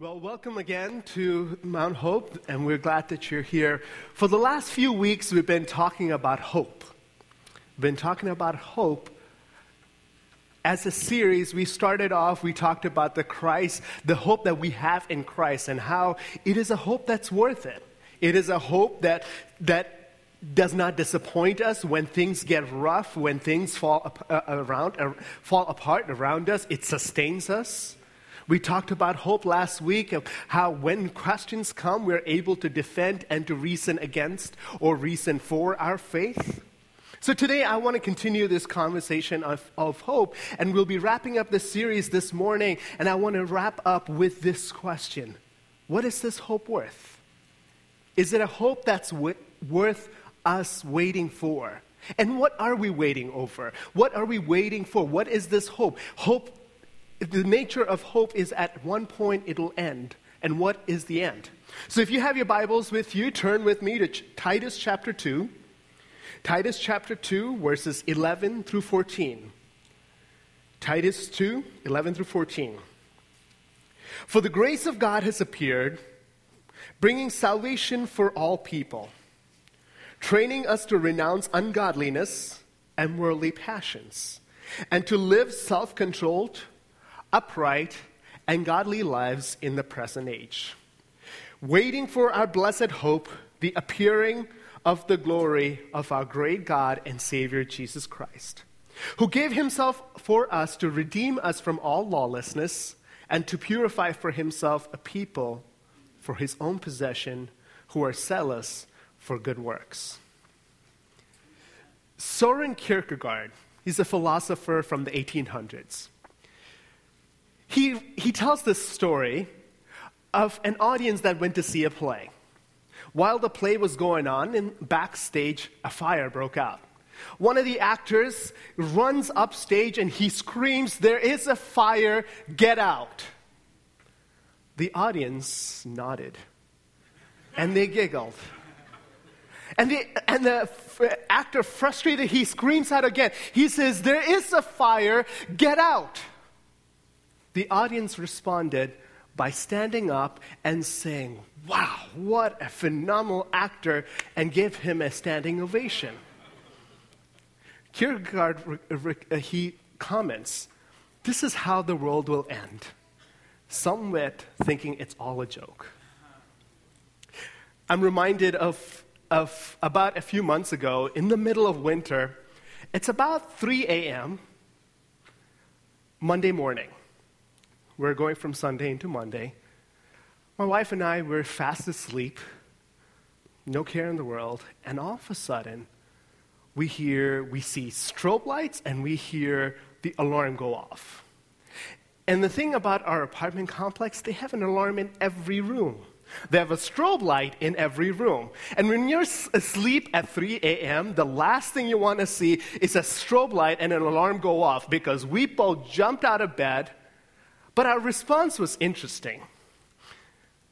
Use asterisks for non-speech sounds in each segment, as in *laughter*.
Well, welcome again to Mount Hope, and we're glad that you're here. For the last few weeks, we've been talking about hope. We've been talking about hope. As a series, we started off, we talked about the Christ, the hope that we have in Christ, and how it is a hope that's worth it. It is a hope that, that does not disappoint us when things get rough, when things fall, uh, around, uh, fall apart around us. It sustains us. We talked about hope last week of how when questions come, we're able to defend and to reason against or reason for our faith. So today I want to continue this conversation of, of hope, and we'll be wrapping up this series this morning, and I want to wrap up with this question What is this hope worth? Is it a hope that's w- worth us waiting for? And what are we waiting over? What are we waiting for? What is this hope? Hope the nature of hope is at one point it'll end. And what is the end? So if you have your Bibles with you, turn with me to Titus chapter 2. Titus chapter 2, verses 11 through 14. Titus 2, 11 through 14. For the grace of God has appeared, bringing salvation for all people, training us to renounce ungodliness and worldly passions, and to live self controlled upright, and godly lives in the present age, waiting for our blessed hope, the appearing of the glory of our great God and Savior Jesus Christ, who gave himself for us to redeem us from all lawlessness and to purify for himself a people for his own possession who are zealous for good works. Soren Kierkegaard, he's a philosopher from the 1800s he, he tells this story of an audience that went to see a play. While the play was going on, in backstage, a fire broke out. One of the actors runs upstage and he screams, There is a fire, get out. The audience nodded and they giggled. And the, and the f- actor, frustrated, he screams out again. He says, There is a fire, get out. The audience responded by standing up and saying, Wow, what a phenomenal actor, and gave him a standing ovation. Kierkegaard, uh, he comments, This is how the world will end. Some wit thinking it's all a joke. I'm reminded of, of about a few months ago, in the middle of winter, it's about 3 a.m., Monday morning. We're going from Sunday into Monday. My wife and I were fast asleep, no care in the world, and all of a sudden, we hear, we see strobe lights and we hear the alarm go off. And the thing about our apartment complex, they have an alarm in every room. They have a strobe light in every room. And when you're asleep at 3 a.m., the last thing you want to see is a strobe light and an alarm go off because we both jumped out of bed but our response was interesting.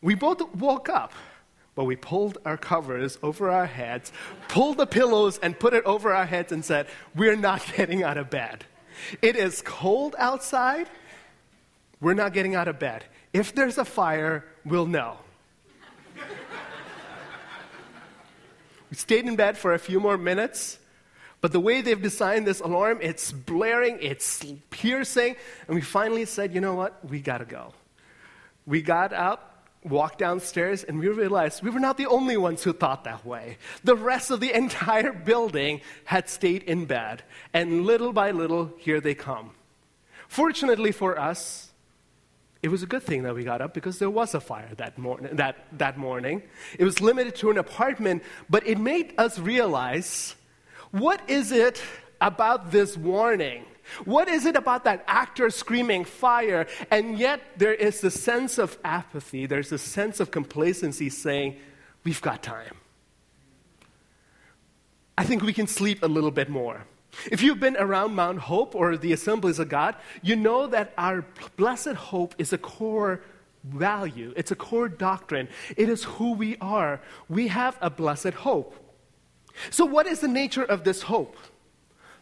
We both woke up, but we pulled our covers over our heads, pulled the pillows, and put it over our heads and said, We're not *laughs* getting out of bed. It is cold outside. We're not getting out of bed. If there's a fire, we'll know. *laughs* we stayed in bed for a few more minutes. But the way they've designed this alarm, it's blaring, it's piercing, and we finally said, you know what, we gotta go. We got up, walked downstairs, and we realized we were not the only ones who thought that way. The rest of the *laughs* entire building had stayed in bed, and little by little, here they come. Fortunately for us, it was a good thing that we got up because there was a fire that, morning. that, that morning. It was limited to an apartment, but it made us realize what is it about this warning? What is it about that actor screaming fire? And yet there is a sense of apathy, there's a sense of complacency saying, We've got time. I think we can sleep a little bit more. If you've been around Mount Hope or the Assemblies of God, you know that our blessed hope is a core value, it's a core doctrine, it is who we are. We have a blessed hope. So, what is the nature of this hope?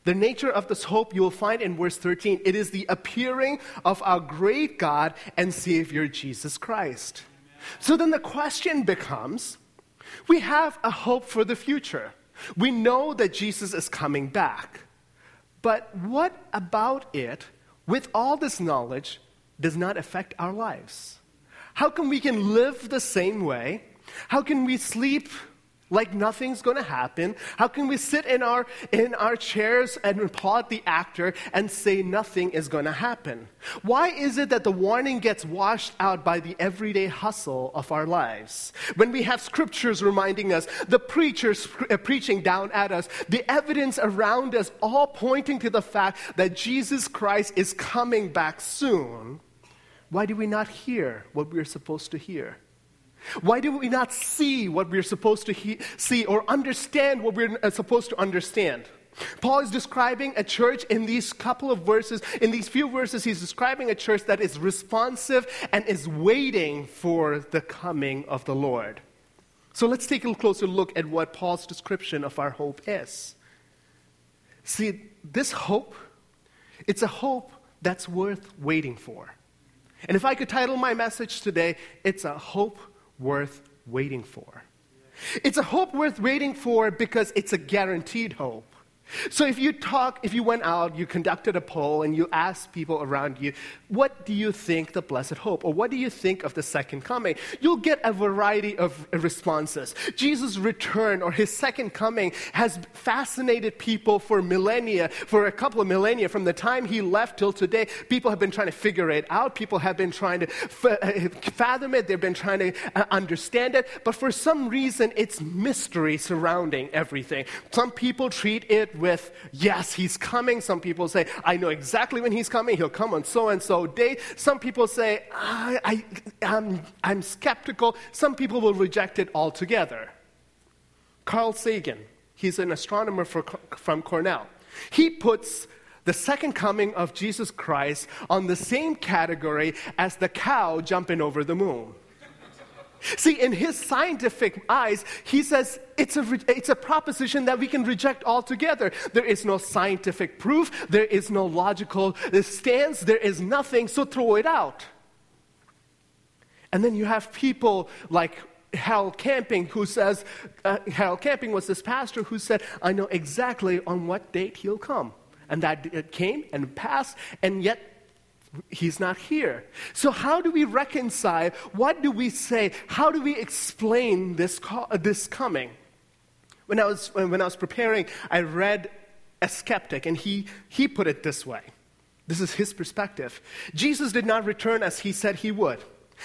The nature of this hope you will find in verse 13. It is the appearing of our great God and Savior Jesus Christ. So then the question becomes we have a hope for the future. We know that Jesus is coming back. But what about it, with all this knowledge, does not affect our lives? How come we can live the same way? How can we sleep like nothing's going to happen? How can we sit in our, in our chairs and applaud the actor and say nothing is going to happen? Why is it that the warning gets washed out by the everyday hustle of our lives? When we have scriptures reminding us, the preachers uh, preaching down at us, the evidence around us all pointing to the fact that Jesus Christ is coming back soon, why do we not hear what we're supposed to hear? Why do we not see what we're supposed to he- see or understand what we're uh, supposed to understand? Paul is describing a church in these couple of verses, in these few verses, he's describing a church that is responsive and is waiting for the coming of the Lord. So let's take a closer look at what Paul's description of our hope is. See, this hope, it's a hope that's worth waiting for. And if I could title my message today, it's a hope worth waiting for. It's a hope worth waiting for because it's a guaranteed hope. So if you talk, if you went out, you conducted a poll, and you asked people around you, what do you think the blessed hope, or what do you think of the second coming? You'll get a variety of responses. Jesus' return or his second coming has fascinated people for millennia, for a couple of millennia. From the time he left till today, people have been trying to figure it out. People have been trying to uh, fathom it. They've been trying to uh, understand it. But for some reason, it's mystery surrounding everything. Some people treat it with, yes, he's coming. Some people say, I know exactly when he's coming. He'll come on so and so day. Some people say, I, I, I'm, I'm skeptical. Some people will reject it altogether. Carl Sagan, he's an astronomer for, from Cornell. He puts the second coming of Jesus Christ on the same category as the cow jumping over the moon. See, in his scientific eyes, he says it's a, it's a proposition that we can reject altogether. There is no scientific proof, there is no logical stance, there is nothing, so throw it out. And then you have people like Harold Camping, who says, uh, Harold Camping was this pastor who said, I know exactly on what date he'll come. And that it came and passed, and yet he's not here. So, how do we reconcile? What do we say? How do we explain this, uh, this coming? When I, was, when I was preparing, I read a skeptic, and he, he put it this way. This is his perspective. Jesus did not return as he said he would.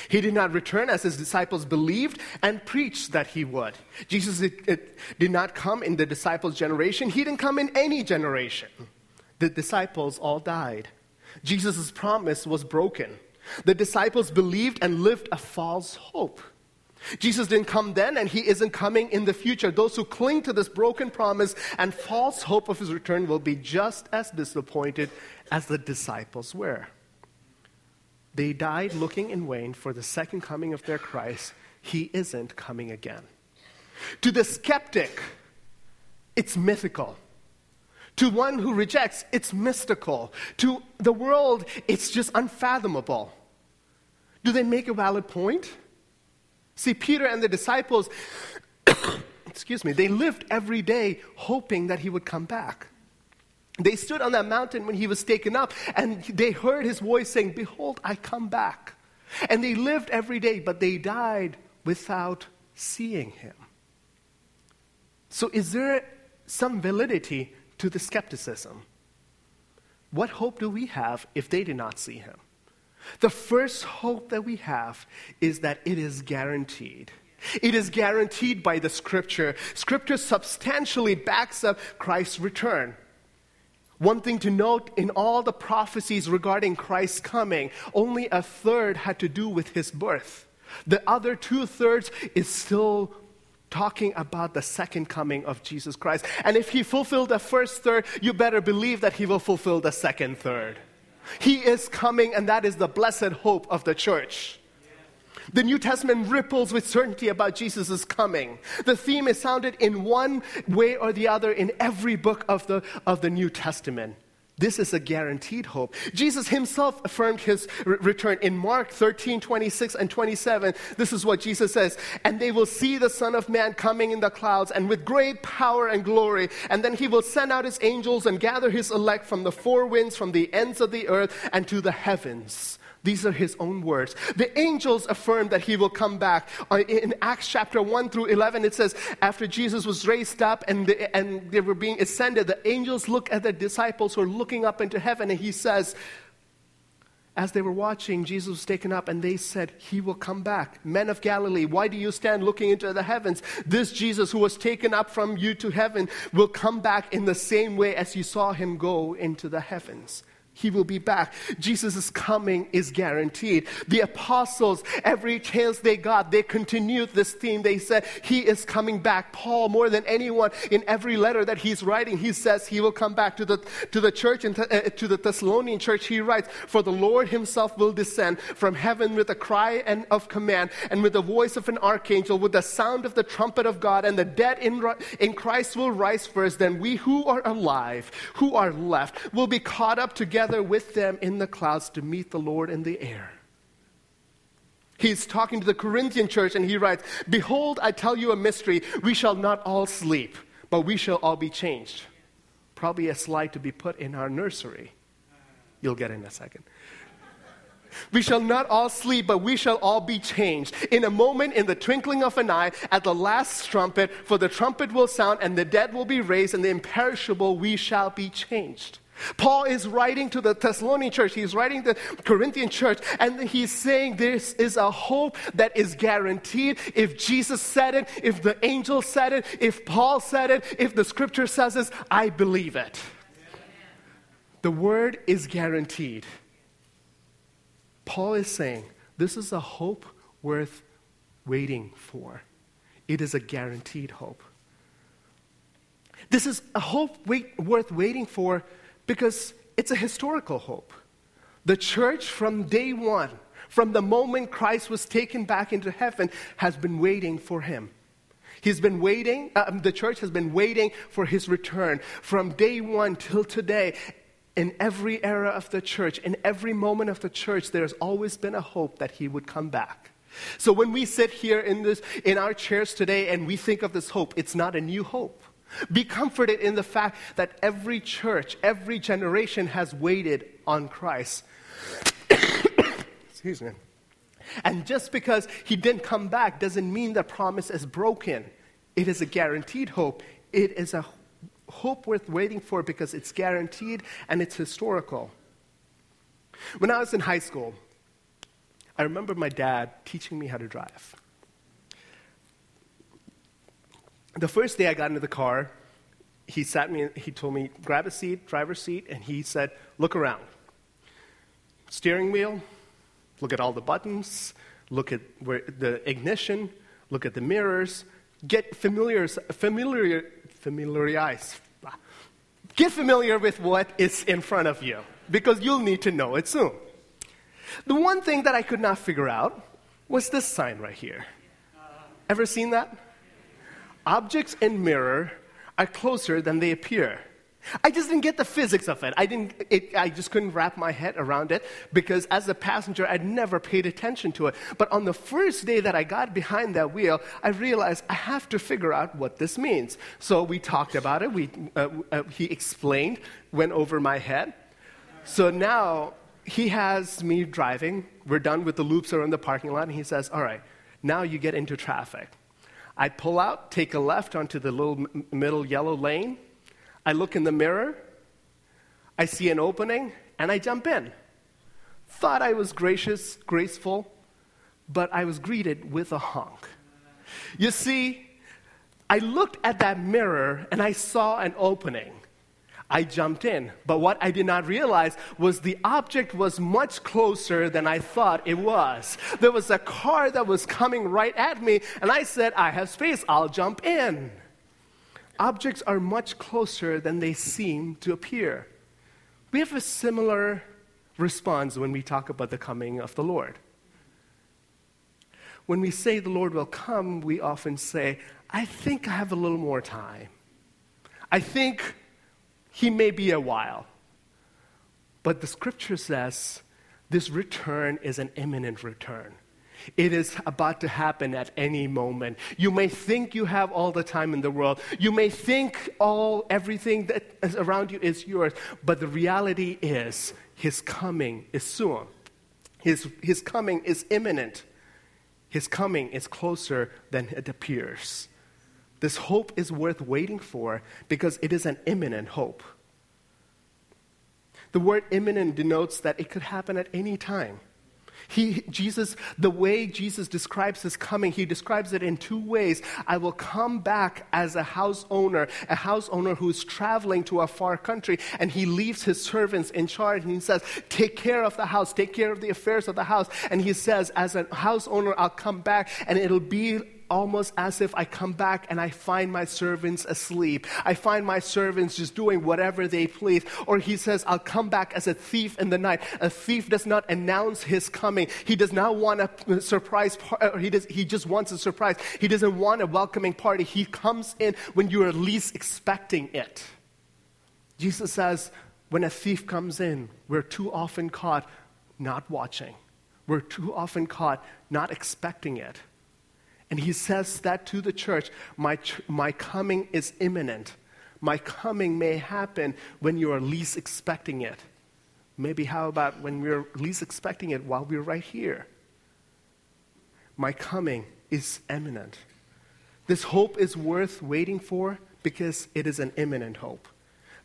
He did not return as his disciples believed and preached that he would. Jesus it, it did not come in the disciples' generation, he didn't come in any generation. The disciples all died. Jesus' promise was broken. The disciples believed and lived a false hope. Jesus didn't come then, and he isn't coming in the future. Those who cling to this broken promise and false hope of his return will be just as disappointed as the disciples were. They died looking in vain for the second coming of their Christ. He isn't coming again. To the skeptic, it's mythical. To one who rejects, it's mystical. To the world, it's just unfathomable. Do they make a valid point? See, Peter and the disciples, *coughs* excuse me, they lived every day hoping that he would come back. They stood on that mountain when he was taken up, and they heard his voice saying, Behold, I come back. And they lived every day, but they died without seeing him. So, is there some validity to the skepticism. What hope do we have if they did not see him? The first hope that we have is that it is guaranteed. It is guaranteed by the scripture. Scripture substantially backs up Christ's return. One thing to note in all the prophecies regarding Christ's coming, only a third had to do with his birth. The other two thirds is still talking about the second coming of Jesus Christ. And if he fulfilled the first third, you better believe that he will fulfill the second third. He is coming, and that is the blessed hope of the church. The New Testament ripples with certainty about Jesus' coming. The theme is sounded in one way or the other in every book of the, of the New Testament. This is a guaranteed hope. Jesus himself affirmed his re- return in Mark 13, 26 and 27. This is what Jesus says. And they will see the Son of Man coming in the clouds and with great power and glory. And then he will send out his angels and gather his elect from the four winds, from the ends of the earth and to the heavens. These are his own words. The angels affirm that he will come back. Uh, in Acts chapter 1 through 11, it says, after Jesus was raised up and, the, and they were being ascended, the angels look at the disciples who are looking up into heaven, and he says, as they were watching, Jesus was taken up, and they said, He will come back. Men of Galilee, why do you stand looking into the heavens? This Jesus who was taken up from you to heaven will come back in the same way as you saw him go into the heavens. He will be back. Jesus' coming is guaranteed. The apostles, every chance they got, they continued this theme. They said, He is coming back. Paul, more than anyone, in every letter that he's writing, he says he will come back to the, to the church and to, uh, to the Thessalonian church. He writes, For the Lord himself will descend from heaven with a cry and of command, and with the voice of an archangel, with the sound of the trumpet of God, and the dead in, in Christ will rise first. Then we who are alive, who are left, will be caught up together together with them in the clouds to meet the Lord in the air. He's talking to the Corinthian church and he writes, Behold, I tell you a mystery. We shall not all sleep, but we shall all be changed. Probably a slide to be put in our nursery. You'll get in a second. We shall not all sleep, but we shall all be changed. In a moment, in the twinkling of an eye, at the last trumpet, for the trumpet will sound, and the dead will be raised, and the imperishable we shall be changed. Paul is writing to the Thessalonian church, he's writing to the Corinthian church, and he's saying this is a hope that is guaranteed. If Jesus said it, if the angel said it, if Paul said it, if the scripture says it, I believe it. The word is guaranteed. Paul is saying this is a hope worth waiting for. It is a guaranteed hope. This is a hope wait, worth waiting for because it's a historical hope. The church, from day one, from the moment Christ was taken back into heaven, has been waiting for him. He's been waiting, uh, the church has been waiting for his return from day one till today. In every era of the church, in every moment of the church, there's always been a hope that he would come back. So when we sit here in, this, in our chairs today and we think of this hope, it's not a new hope. Be comforted in the fact that every church, every generation has waited on Christ. *coughs* Excuse me. And just because he didn't come back doesn't mean the promise is broken. It is a guaranteed hope. It is a hope worth waiting for because it's guaranteed and it's historical. When I was in high school, I remember my dad teaching me how to drive. The first day I got into the car, he sat me, he told me, grab a seat, driver's seat, and he said, look around. Steering wheel, look at all the buttons, look at where, the ignition, look at the mirrors, get familiar, familiar, familiarize, get familiar with what is in front of you, because you'll need to know it soon. The one thing that I could not figure out was this sign right here. Ever seen that? Objects in mirror are closer than they appear. I just didn't get the physics of it. I, didn't, it, I just couldn't wrap my head around it because as a passenger, I'd never paid attention to it. But on the first day that I got behind that wheel, I realized I have to figure out what this means. So we talked about it. We, uh, uh, he explained, went over my head. So now he has me driving. We're done with the loops around the parking lot, and he says, All right, now you get into traffic. I pull out, take a left onto the little middle yellow lane. I look in the mirror. I see an opening, and I jump in. Thought I was gracious, graceful, but I was greeted with a honk. You see, I looked at that mirror and I saw an opening. I jumped in. But what I did not realize was the object was much closer than I thought it was. There was a car that was coming right at me, and I said, I have space, I'll jump in. Objects are much closer than they seem to appear. We have a similar response when we talk about the coming of the Lord. when we say the Lord will come, we often say, I think I have a little more time. I think he may be a while. But the scripture says this return is an imminent return. It is about to happen at any moment. You may think you have all the time in the world. You may think all everything that is around you is yours, but the reality is his coming is soon. His, his coming is imminent. His coming is closer than it appears. This hope is worth waiting for because it is an imminent hope. The word imminent denotes that it could happen at any time. He, Jesus, the way Jesus describes his coming, he describes it in two ways. I will come back as a house owner, a house owner who's traveling to a far country, and he leaves his servants in charge, and he says, Take care of the house, take care of the affairs of the house. And he says, As a house owner, I'll come back, and it'll be almost as if I come back and I find my servants asleep. I find my servants just doing whatever they please. Or he says, I'll come back as a thief in the night. A thief does not announce his coming. He does not want a surprise party. Uh, he, he just wants a surprise. He doesn't want a welcoming party. He comes in when you are least expecting it. Jesus says, when a thief comes in, we're too often caught not watching. We're too often caught not expecting it. And he says that to the church my, my coming is imminent. My coming may happen when you are least expecting it. Maybe how about when we're least expecting it while we're right here? My coming is imminent. This hope is worth waiting for because it is an imminent hope.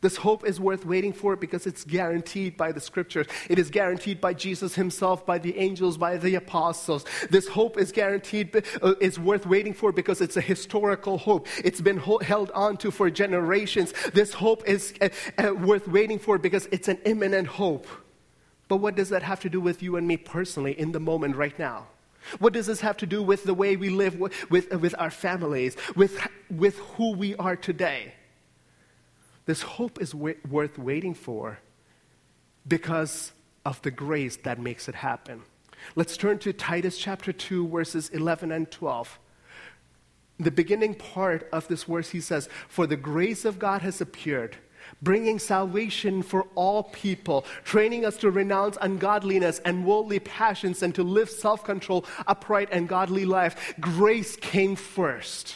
This hope is worth waiting for because it's guaranteed by the scriptures. It is guaranteed by Jesus himself, by the angels, by the apostles. This hope is guaranteed, uh, is worth waiting for because it's a historical hope. It's been ho- held on to for generations. This hope is uh, uh, worth waiting for because it's an imminent hope. But what does that have to do with you and me personally in the moment right now? What does this have to do with the way we live with, with, with our families, with, with who we are today? This hope is w- worth waiting for because of the grace that makes it happen. Let's turn to Titus chapter 2, verses 11 and 12. The beginning part of this verse, he says, For the grace of God has appeared, bringing salvation for all people, training us to renounce ungodliness and worldly passions and to live self control, upright, and godly life. Grace came first.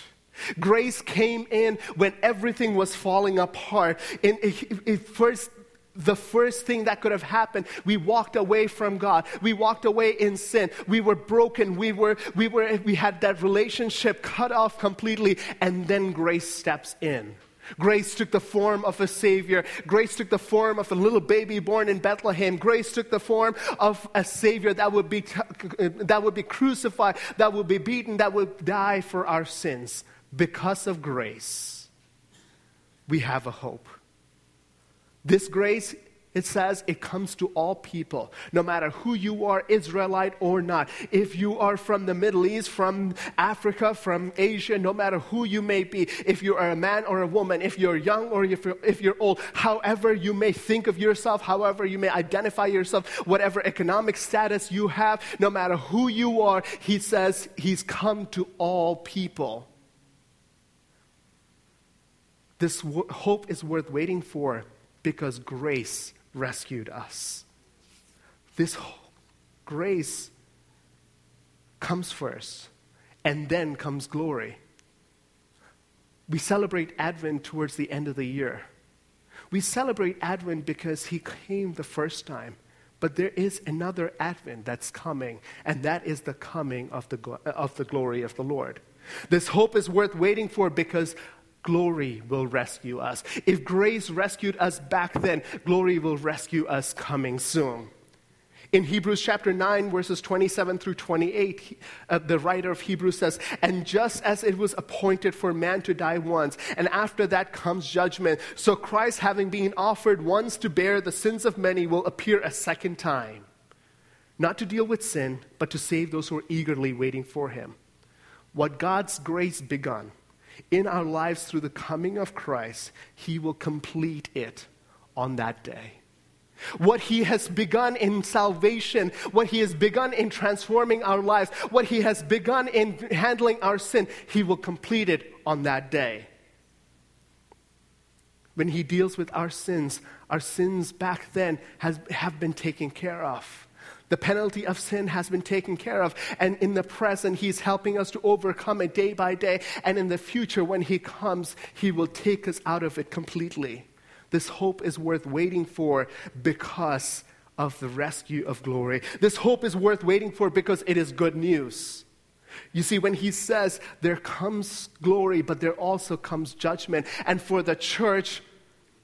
Grace came in when everything was falling apart. And it, it first, the first thing that could have happened, we walked away from God. We walked away in sin. We were broken. We, were, we, were, we had that relationship cut off completely. And then grace steps in. Grace took the form of a Savior. Grace took the form of a little baby born in Bethlehem. Grace took the form of a Savior that would be, uh, that would be crucified, that would be beaten, that would die for our sins because of grace, we have a hope. This grace, it says, it comes to all people, no matter who you are, Israelite or not. If you are from the Middle East, from Africa, from Asia, no matter who you may be, if you are a man or a woman, if you're young or if you're, if you're old, however you may think of yourself, however you may identify yourself, whatever economic status you have, no matter who you are, he says he's come to all people. This w- hope is worth waiting for because grace rescued us. This ho- grace comes first, and then comes glory. We celebrate Advent towards the end of the year. We celebrate Advent because he came the first time. But there is another Advent that's coming, and that is the coming of the, of the glory of the Lord. This hope is worth waiting for because glory will rescue us. If grace rescued us back then, glory will rescue us coming soon. In Hebrews chapter 9, verses 27 through 28, uh, the writer of Hebrews says, And just as it was appointed for man to die once, and after that comes judgment, so Christ, having been offered once to bear the sins of many, will appear a second time, not to deal with sin, but to save those who are eagerly waiting for him. What God's grace begun, in our lives through the coming of Christ, He will complete it on that day. What he has begun in salvation, what he has begun in transforming our lives, what he has begun in handling our sin, he will complete it on that day. When he deals with our sins, our sins back then has, have been taken care of. The penalty of sin has been taken care of. And in the present, He's helping us to overcome it day by day. And in the future, when He comes, He will take us out of it completely. This hope is worth waiting for because of the rescue of glory. This hope is worth waiting for because it is good news. You see, when he says there comes glory, but there also comes judgment, and for the church,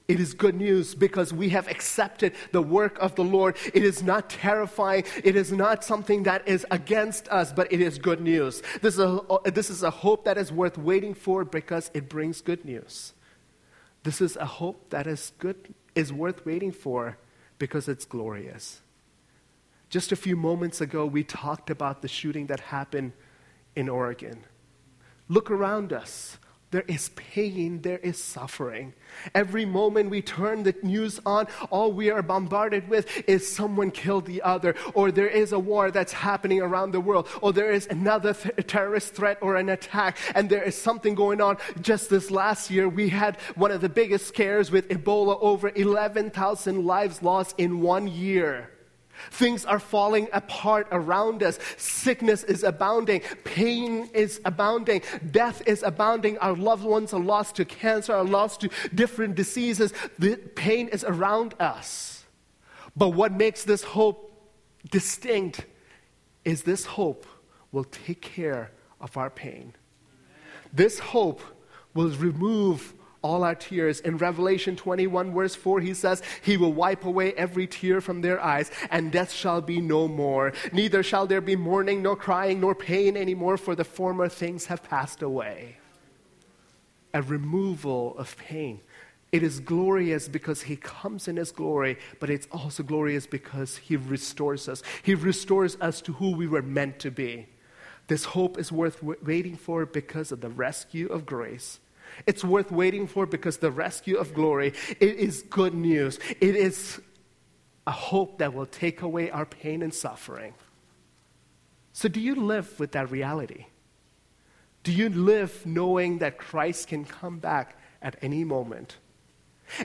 it is good news because we have accepted the work of the Lord. It is not terrifying. It is not something that is against us, but it is good news. This is a, this is a hope that is worth waiting for because it brings good news. This is a hope that is good, is worth waiting for because it's glorious. Just a few moments ago, we talked about the shooting that happened in Oregon. Look around us. There is pain, there is suffering. Every moment we turn the news on, all we are bombarded with is someone killed the other, or there is a war that's happening around the world, or there is another th- terrorist threat or an attack, and there is something going on. Just this last year, we had one of the biggest scares with Ebola, over 11,000 lives lost in one year. Things are falling apart around us. Sickness is abounding. Pain is abounding. Death is abounding. Our loved ones are lost to cancer, are lost to different diseases. The pain is around us. But what makes this hope distinct is this hope will take care of our pain. This hope will remove all our tears. In Revelation 21, verse 4, he says, He will wipe away every tear from their eyes, and death shall be no more. Neither shall there be mourning, nor crying, nor pain anymore, for the former things have passed away. A removal of pain. It is glorious because He comes in His glory, but it's also glorious because He restores us. He restores us to who we were meant to be. This hope is worth waiting for because of the rescue of grace it's worth waiting for because the rescue of glory, it is good news. It is a hope that will take away our pain and suffering. So, do you live with that reality? Do you live knowing that Christ can come back at any moment?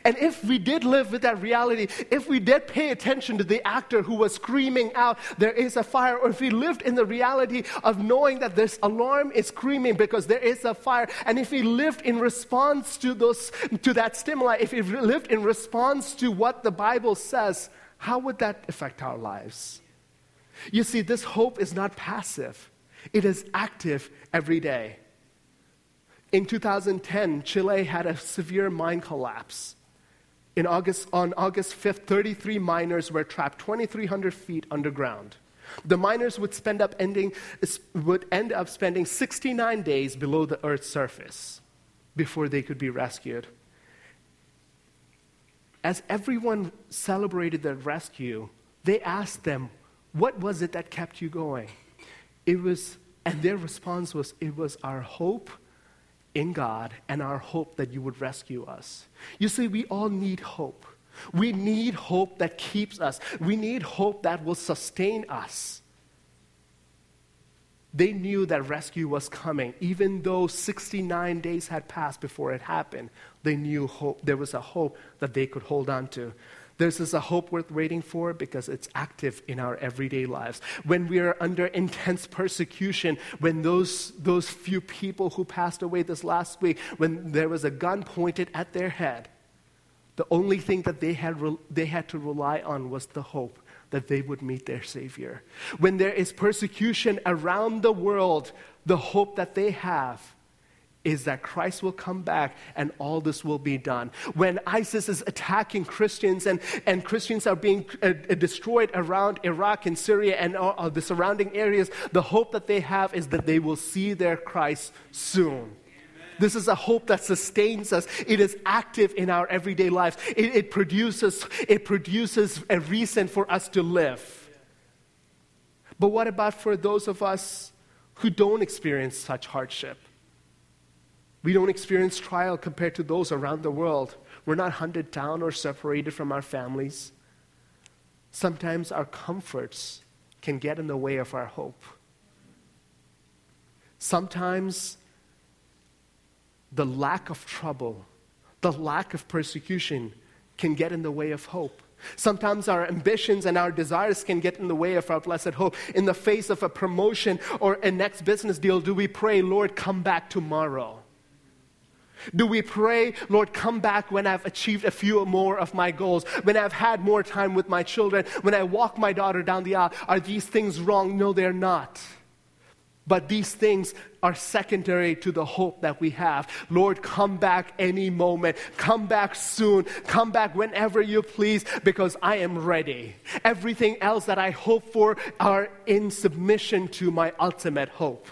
And if we did live with that reality, if we did pay attention to the actor who was screaming out, there is a fire, or if we lived in the reality of knowing that this alarm is screaming because there is a fire, and if we lived in response to, those, to that stimuli, if we lived in response to what the Bible says, how would that affect our lives? You see, this hope is not passive, it is active every day. In 2010, Chile had a severe mine collapse. In August, on August 5th, 33 miners were trapped 2,300 feet underground. The miners would, spend up ending, would end up spending 69 days below the Earth's surface before they could be rescued. As everyone celebrated their rescue, they asked them, What was it that kept you going? It was, and their response was, It was our hope in God and our hope that you would rescue us. You see, we all need hope. We need hope that keeps us, we need hope that will sustain us. They knew that rescue was coming. Even though 69 days had passed before it happened, they knew hope. There was a hope that they could hold on to. This is a hope worth waiting for because it's active in our everyday lives. When we are under intense persecution, when those, those few people who passed away this last week, when there was a gun pointed at their head, the only thing that they had, re- they had to rely on was the hope that they would meet their Savior. When there is persecution around the world, the hope that they have is that Christ will come back and all this will be done. When ISIS is attacking Christians and, and Christians are being uh, uh destroyed around Iraq and Syria and the surrounding areas, the hope that they have is that they will see their Christ soon. This is a hope that sustains us. It is active in our everyday lives. It, it, produces, it produces a reason for us to live. But what about for those of us who don't experience such hardship? We don't experience trial compared to those around the world. We're not hunted down or separated from our families. Sometimes our comforts can get in the way of our hope. Sometimes the lack of trouble, the lack of persecution can get in the way of hope. Sometimes our ambitions and our desires can get in the way of our blessed hope. In the face of a promotion or a next business deal, do we pray, Lord, come back tomorrow? Do we pray, Lord, come back when I've achieved a few more of my goals, when I've had more time with my children, when I walk my daughter down the aisle? Are these things wrong? No, they're not. But these things are secondary to the hope that we have. Lord, come back any moment. Come back soon. Come back whenever you please because I am ready. Everything else that I hope for are in submission to my ultimate hope.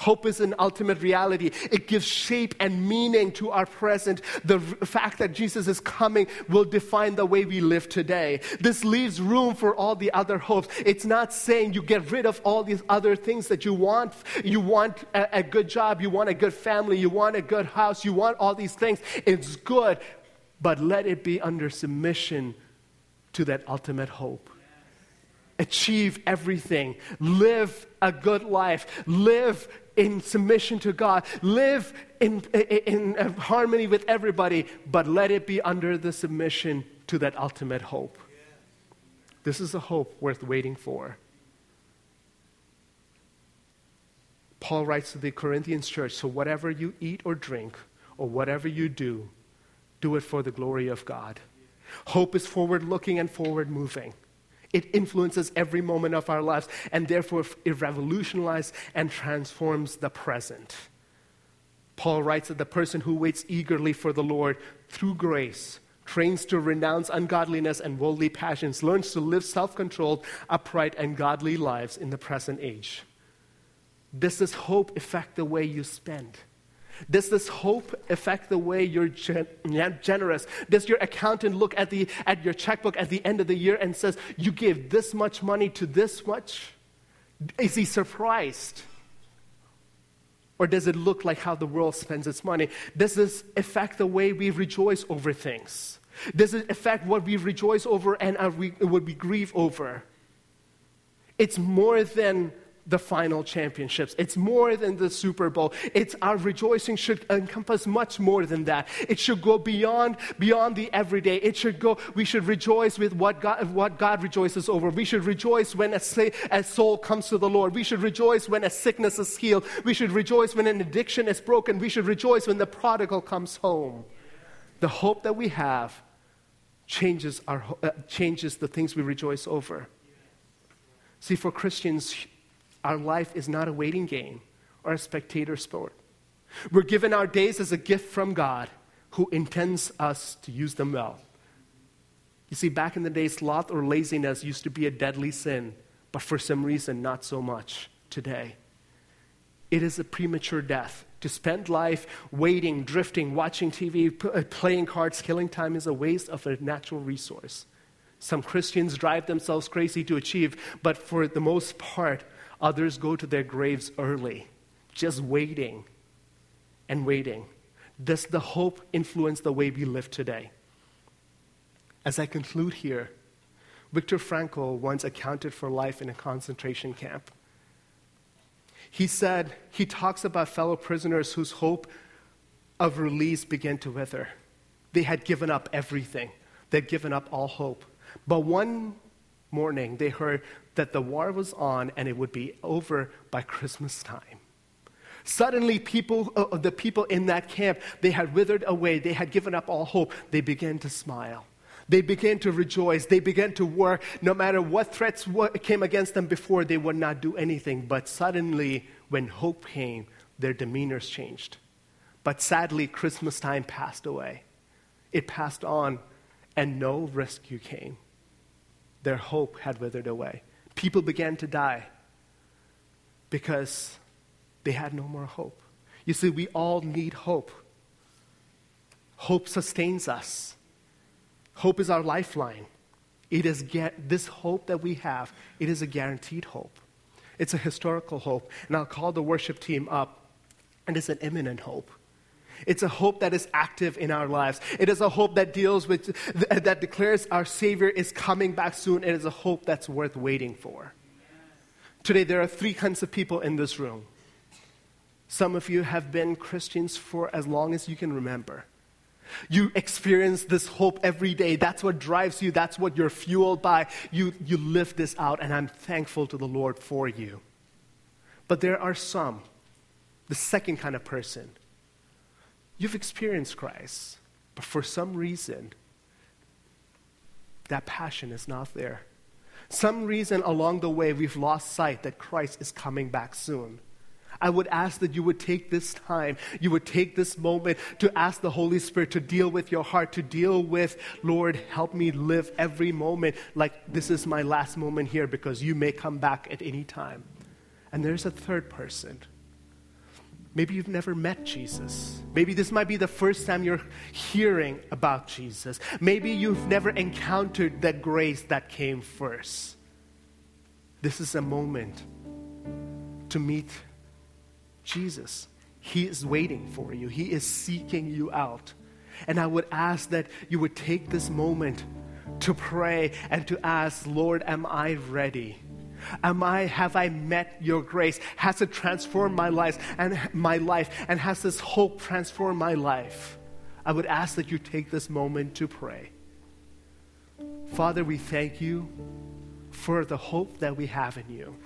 Hope is an ultimate reality. It gives shape and meaning to our present. The fact that Jesus is coming will define the way we live today. This leaves room for all the other hopes. It's not saying you get rid of all these other things that you want. You want a, a good job, you want a good family, you want a good house, you want all these things. It's good, but let it be under submission to that ultimate hope achieve everything, live a good life, live in submission to God, live in, in, in, harmony with everybody, but let it be under the submission to that ultimate hope. This is a hope worth waiting for. Paul writes to the Corinthians church so, whatever you eat or drink, or whatever you do, do it for the glory of God. Hope is forward looking and forward moving. It influences every moment of our lives and therefore it revolutionizes and transforms the present. Paul writes that the person who waits eagerly for the Lord through grace trains to renounce ungodliness and worldly passions, learns to live self controlled, upright, and godly lives in the present age. Does this hope affect the way you spend? Does this hope affect the way you're gen- generous? Does your accountant look at, the, at your checkbook at the end of the year and says, You gave this much money to this much? Is he surprised? Or does it look like how the world spends its money? Does this affect the way we rejoice over things? Does it affect what we rejoice over and uh, we, what we grieve over? It's more than the final championships. It's more than the Super Bowl. It's our rejoicing should encompass much more than that. It should go beyond beyond the everyday. It should go. We should rejoice with what God what God rejoices over. We should rejoice when a, a soul comes to the Lord. We should rejoice when a sickness is healed. We should rejoice when an addiction is broken. We should rejoice when the prodigal comes home. The hope that we have changes our uh, changes the things we rejoice over. See, for Christians, our life is not a waiting game or a spectator sport. We're given our days as a gift from God who intends us to use them well. You see, back in the day, sloth or laziness used to be a deadly sin, but for some reason, not so much today. It is a premature death. To spend life waiting, drifting, watching TV, uh, playing cards, killing time is a waste of a natural resource. Some Christians drive themselves crazy to achieve, but for the most part, Others go to their graves early, just waiting and waiting. Does the hope influence the way we live today? As I conclude here, Viktor Frankl once accounted for life in a concentration camp. He said, he talks about fellow prisoners whose hope of release began to wither. They had given up everything, they'd given up all hope. But one morning, they heard that the war was on and it would be over by Christmas time. Suddenly, people, uh, the people in that camp, they had withered away. They had given up all hope. They began to smile. They began to rejoice. They began to work. No matter what threats came against them before, they would not do anything. But suddenly, when hope came, their demeanors changed. But sadly, Christmas time passed away. It passed on, and no rescue came their hope had withered away. People began to die because they had no more hope. You see, we all need hope. Hope sustains us. Hope is our lifeline. It is get, this hope that we have, it is a guaranteed hope. It's a historical hope. And I'll call the worship team up, and it's an imminent hope. It's a hope that is active in our lives. It is a hope that deals with, that declares our Savior is coming back soon. It is a hope that's worth waiting for. Today, there are three kinds of people in this room. Some of you have been Christians for as long as you can remember. You experience this hope every day. That's what drives you. That's what you're fueled by. You, you live this out, and I'm thankful to the Lord for you. But there are some, the second kind of person. You've experienced Christ, but for some reason, that passion is not there. Some reason along the way, we've lost sight that Christ is coming back soon. I would ask that you would take this time, you would take this moment to ask the Holy Spirit to deal with your heart, to deal with, Lord, help me live every moment like this is my last moment here because you may come back at any time. And there's a third person. Maybe you've never met Jesus. Maybe this might be the first time you're hearing about Jesus. Maybe you've never encountered that grace that came first. This is a moment to meet Jesus. He is waiting for you, He is seeking you out. And I would ask that you would take this moment to pray and to ask, Lord, am I ready? Am I, have I met your grace? Has it transformed my life and my life? And has this hope transformed my life? I would ask that you take this moment to pray. Father, we thank you for the hope that we have in you.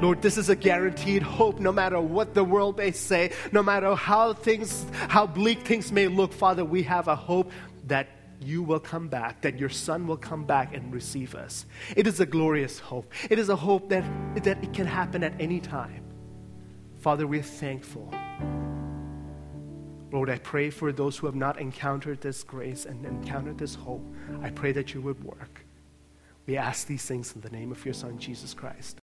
Lord, this is a guaranteed hope no matter what the world may say, no matter how things, how bleak things may look, Father, we have a hope that you will come back, that your son will come back and receive us. It is a glorious hope. It is a hope that, that it can happen at any time. Father, we're thankful. Lord, I pray for those who have not encountered this grace and encountered this hope. I pray that you would work. We ask these things in the name of your Son, Jesus Christ.